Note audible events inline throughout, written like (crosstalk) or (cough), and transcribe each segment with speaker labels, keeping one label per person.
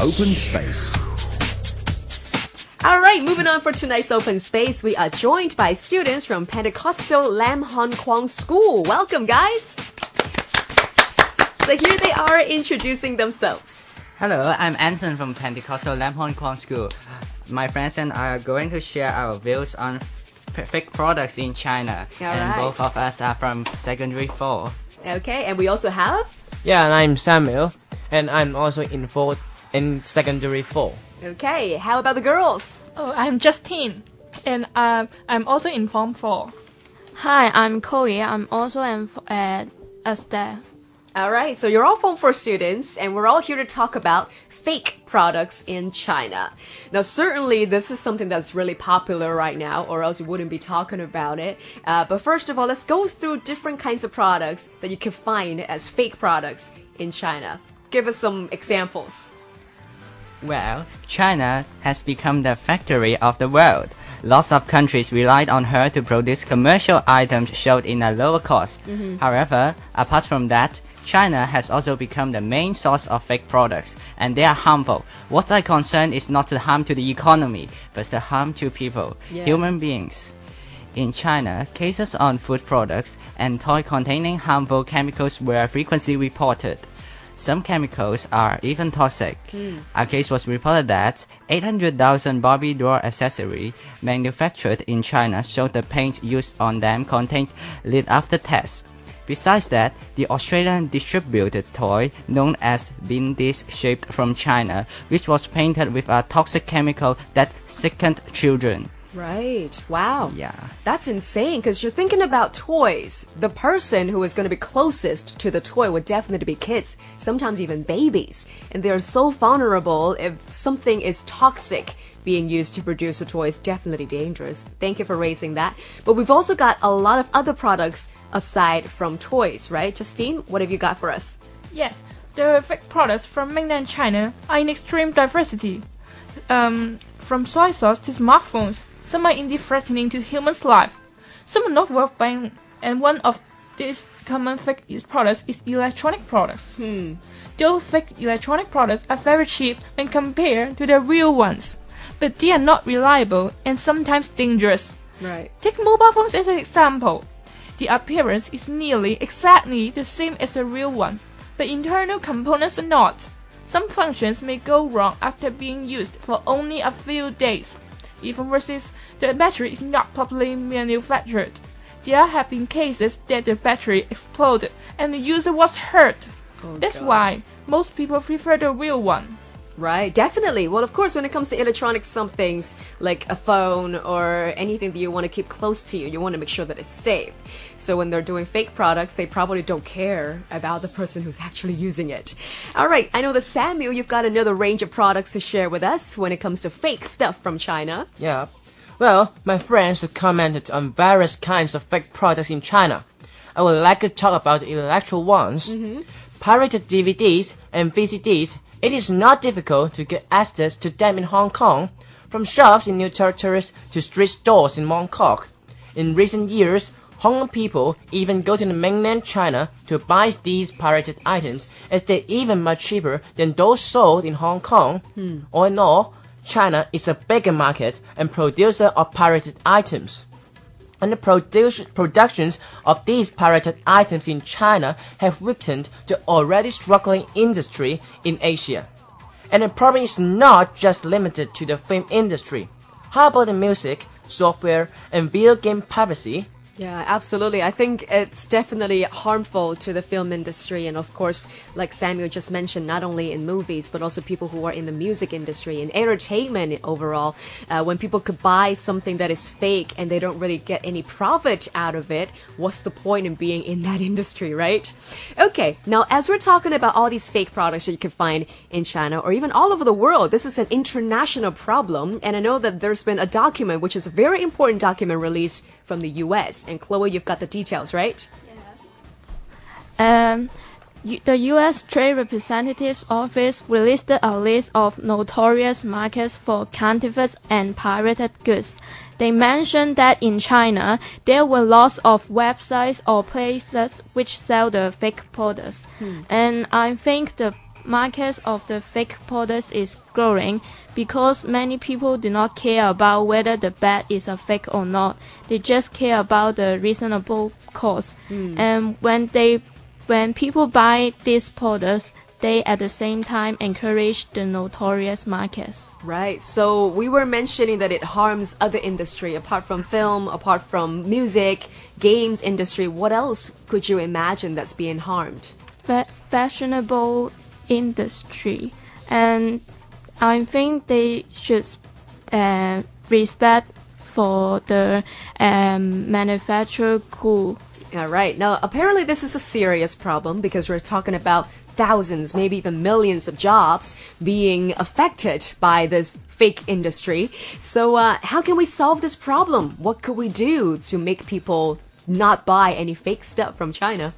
Speaker 1: Open Space.
Speaker 2: All right, moving on for tonight's open space, we are joined by students from Pentecostal Lam Hon Kwong School. Welcome, guys. So here they are introducing themselves.
Speaker 3: Hello, I'm Anson from Pentecostal Lam Hon Kwong School. My friends and I are going to share our views on fake products in China.
Speaker 2: All
Speaker 3: and
Speaker 2: right.
Speaker 3: both of us are from secondary four.
Speaker 2: Okay, and we also have.
Speaker 4: Yeah, and I'm Samuel, and I'm also involved in secondary four.
Speaker 2: Okay, how about the girls?
Speaker 5: Oh, I'm Justine, and um, I'm also in Form 4.
Speaker 6: Hi, I'm Chloe. I'm also in, at Asda.
Speaker 2: All right, so you're all Form 4 students, and we're all here to talk about fake products in China. Now, certainly, this is something that's really popular right now, or else you wouldn't be talking about it. Uh, but first of all, let's go through different kinds of products that you can find as fake products in China. Give us some examples.
Speaker 3: Well, China has become the factory of the world. Lots of countries relied on her to produce commercial items sold in a lower cost. Mm-hmm. However, apart from that, China has also become the main source of fake products, and they are harmful. What I concern is not the harm to the economy, but the harm to people,
Speaker 2: Yeah.
Speaker 3: human beings. In China, cases on food products and toy containing harmful chemicals were frequently reported. Some chemicals are even toxic. Hmm. A case was reported that 800,000 Barbie doll accessory manufactured in China showed the paint used on them contained lead after tests. Besides that, the Australian distributed toy known as Bindeez shaped from China, which was painted with a toxic chemical that sickened children.
Speaker 2: Right. Wow.
Speaker 3: Yeah.
Speaker 2: That's insane because you're thinking about toys. The person who is going to be closest to the toy would definitely be kids, sometimes even babies. And they're so vulnerable if something is toxic being used to produce a toy is definitely dangerous. Thank you for raising that. But we've also got a lot of other products aside from toys, right? Justine, what have you got for us?
Speaker 5: Yes, the fake products from mainland China are in extreme diversity. Um, from soy sauce to smartphones, some are indeed threatening to humans' life. Some are not worth buying, and one of these common fake products is electronic products. Hmm. Those fake electronic products are very cheap when compared to the real ones, but they are not reliable and sometimes dangerous.
Speaker 2: Right.
Speaker 5: Take mobile phones as an example. The appearance is nearly exactly the same as the real one, but internal components are not. Some functions may go wrong after being used for only a few days. Even worse is the battery is not properly manufactured. There have been cases that the battery exploded and the user was hurt. Oh, That's
Speaker 2: God.
Speaker 5: why most people prefer the real one.
Speaker 2: Right, definitely. Well, of course, when it comes to electronics, some things like a phone or anything that you want to keep close to you, you want to make sure that it's safe. So when they're doing fake products, they probably don't care about the person who's actually using it. All right, I know that Samuel, you've got another range of products to share with us when it comes to fake stuff from China.
Speaker 4: Yeah. Well, my friends have commented on various kinds of fake products in China. I would like to talk about the electoral ones. Mm-hmm. Pirated DVDs and VCDs. It is not difficult to get access to them in Hong Kong, from shops in New Territories to street stores in Mongkok. In recent years, Hong Kong people even go to the mainland China to buy these pirated items, as they're even much cheaper than those sold in Hong Kong. Hmm. All in all, China is a bigger market and producer of pirated items. And the produce, productions of these pirated items in China have weakened the already struggling industry in Asia. And the problem is not just limited to the film industry. How about the music, software, and video game piracy?
Speaker 2: Yeah, absolutely. I think it's definitely harmful to the film industry, and of course, like Samuel just mentioned, not only in movies but also people who are in the music industry and entertainment overall. Uh, when people could buy something that is fake and they don't really get any profit out of it, what's the point in being in that (laughs) industry, right? Okay, now as we're talking about all these fake products that you can find in China or even all over the world, this is an international problem, and I know that there's been a document, which is a very important document released from the US. And Chloe, you've got the details, right?
Speaker 6: Yes. Um, the U.S. Trade Representative Office released a list of notorious markets for counterfeit and pirated goods. They mentioned that in China, there were lots of websites or places which sell the fake products. And I think the market of the fake products is growing because many people do not care about whether the bag is a fake or not. They just care about the reasonable cost. Hmm. And when they when people buy these products, they at the same time encourage the notorious markets.
Speaker 2: Right. So we were mentioning that it harms other industry apart from film, apart from music, games industry. What else could you imagine that's being harmed?
Speaker 6: Fa- fashionable industry, and I think they should uh, respect for the um, manufacturer cool.
Speaker 2: All right. Now, apparently, this is a serious problem because we're talking about thousands, maybe even millions of jobs being affected by this fake industry. So, uh, how can we solve this problem? What could we do to make people not buy any fake stuff from China?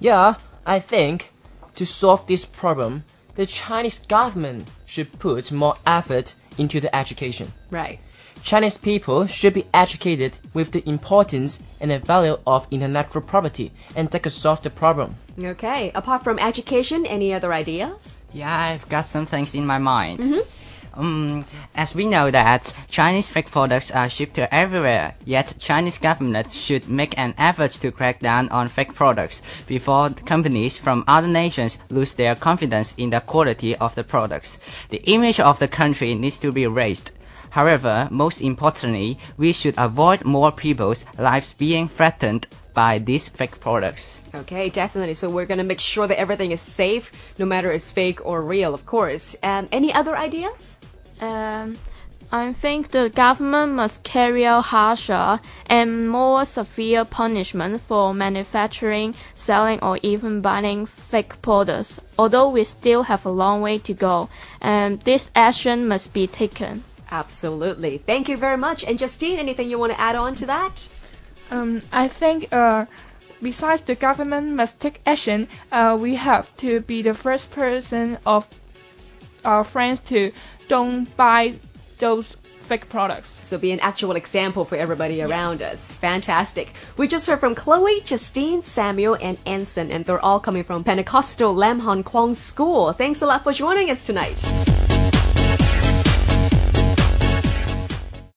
Speaker 4: Yeah, I think to solve this problem, the Chinese government should put more effort into the education.
Speaker 2: Right.
Speaker 4: Chinese people should be educated with the importance and the value of intellectual property, and that could solve the problem.
Speaker 2: Okay. Apart from education, any other ideas?
Speaker 3: Yeah, I've got some things in my mind. Mm-hmm. Um, as we know that Chinese fake products are shipped to everywhere, yet Chinese government should make an effort to crack down on fake products before companies from other nations lose their confidence in the quality of the products. The image of the country needs to be raised. However, most importantly, we should avoid more people's lives being threatened by these fake products.
Speaker 2: Okay, definitely. So we're gonna make sure that everything is safe, no matter it's fake or real, of course. Um, any other ideas?
Speaker 6: Um, I think the government must carry out harsher and more severe punishment for manufacturing, selling, or even buying fake products. Although we still have a long way to go, and this action must be taken.
Speaker 2: Absolutely. Thank you very much. And Justine, anything you want to add on to that?
Speaker 5: Um, I think uh, besides the government must take action, uh, we have to be the first person of our friends to don't buy those fake products.
Speaker 2: So be an actual example for everybody around us. Fantastic. We just heard from Chloe, Justine, Samuel, and Anson, and they're all coming from Pentecostal Lam Hon Kwong School. Thanks a lot for joining us tonight.